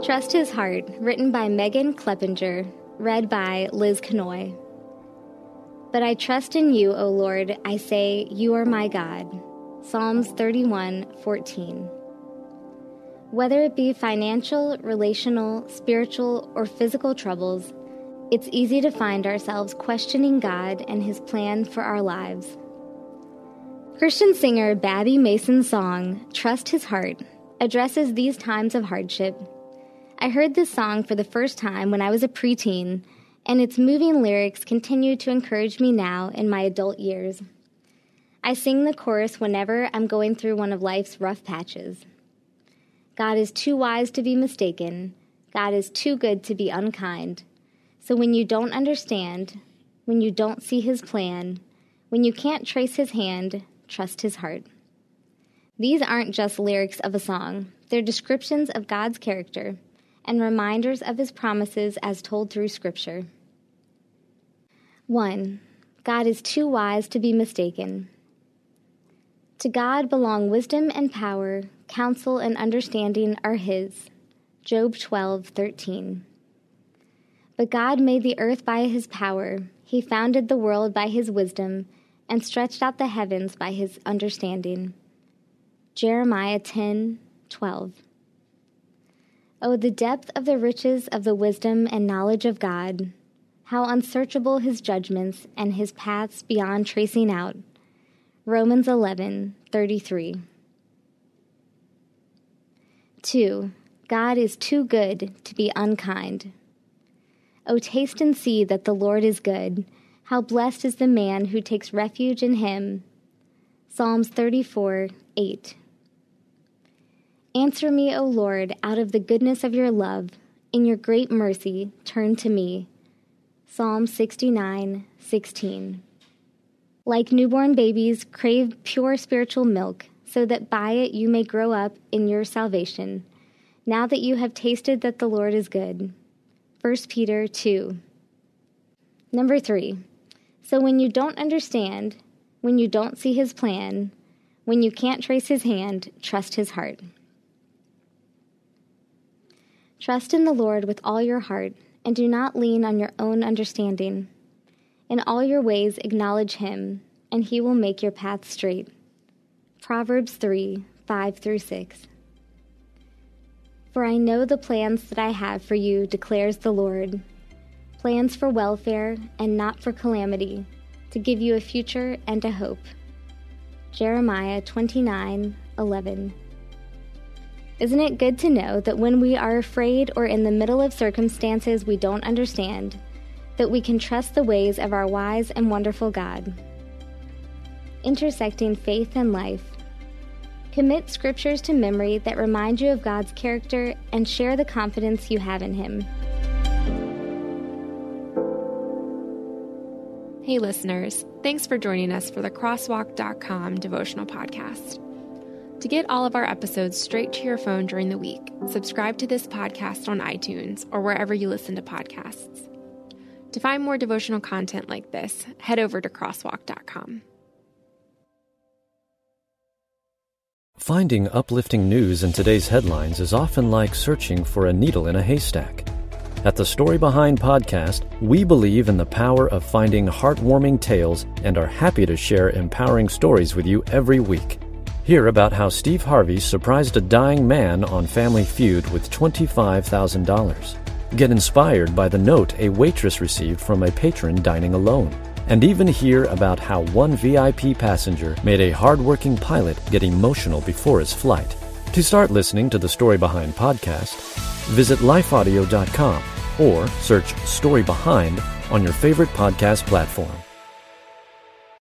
Trust His Heart, written by Megan Kleppinger, read by Liz Canoy. But I trust in you, O Lord, I say, you are my God. Psalms 31 14. Whether it be financial, relational, spiritual, or physical troubles, it's easy to find ourselves questioning God and His plan for our lives. Christian singer Babbie Mason's song, Trust His Heart, addresses these times of hardship I heard this song for the first time when I was a preteen, and its moving lyrics continue to encourage me now in my adult years. I sing the chorus whenever I'm going through one of life's rough patches. God is too wise to be mistaken. God is too good to be unkind. So when you don't understand, when you don't see his plan, when you can't trace his hand, trust his heart. These aren't just lyrics of a song, they're descriptions of God's character and reminders of his promises as told through Scripture. 1. God is too wise to be mistaken. To God belong wisdom and power, counsel and understanding are his. Job 12:13. But God made the earth by his power. He founded the world by his wisdom and stretched out the heavens by his understanding. Jeremiah 10:12. Oh, the depth of the riches of the wisdom and knowledge of God! How unsearchable his judgments and his paths beyond tracing out. Romans 11 33. 2. God is too good to be unkind. Oh, taste and see that the Lord is good. How blessed is the man who takes refuge in him. Psalms 34 8. Answer me, O Lord, out of the goodness of your love. In your great mercy, turn to me. Psalm 69 16. Like newborn babies, crave pure spiritual milk, so that by it you may grow up in your salvation, now that you have tasted that the Lord is good. 1 Peter 2. Number 3. So when you don't understand, when you don't see his plan, when you can't trace his hand, trust his heart. Trust in the Lord with all your heart, and do not lean on your own understanding. In all your ways acknowledge him, and he will make your path straight. Proverbs 3 5 through 6. For I know the plans that I have for you, declares the Lord plans for welfare and not for calamity, to give you a future and a hope. Jeremiah 29 11. Isn't it good to know that when we are afraid or in the middle of circumstances we don't understand, that we can trust the ways of our wise and wonderful God? Intersecting faith and life. Commit scriptures to memory that remind you of God's character and share the confidence you have in Him. Hey, listeners, thanks for joining us for the Crosswalk.com devotional podcast. To get all of our episodes straight to your phone during the week, subscribe to this podcast on iTunes or wherever you listen to podcasts. To find more devotional content like this, head over to crosswalk.com. Finding uplifting news in today's headlines is often like searching for a needle in a haystack. At the Story Behind podcast, we believe in the power of finding heartwarming tales and are happy to share empowering stories with you every week. Hear about how Steve Harvey surprised a dying man on Family Feud with $25,000. Get inspired by the note a waitress received from a patron dining alone. And even hear about how one VIP passenger made a hardworking pilot get emotional before his flight. To start listening to the Story Behind podcast, visit lifeaudio.com or search Story Behind on your favorite podcast platform.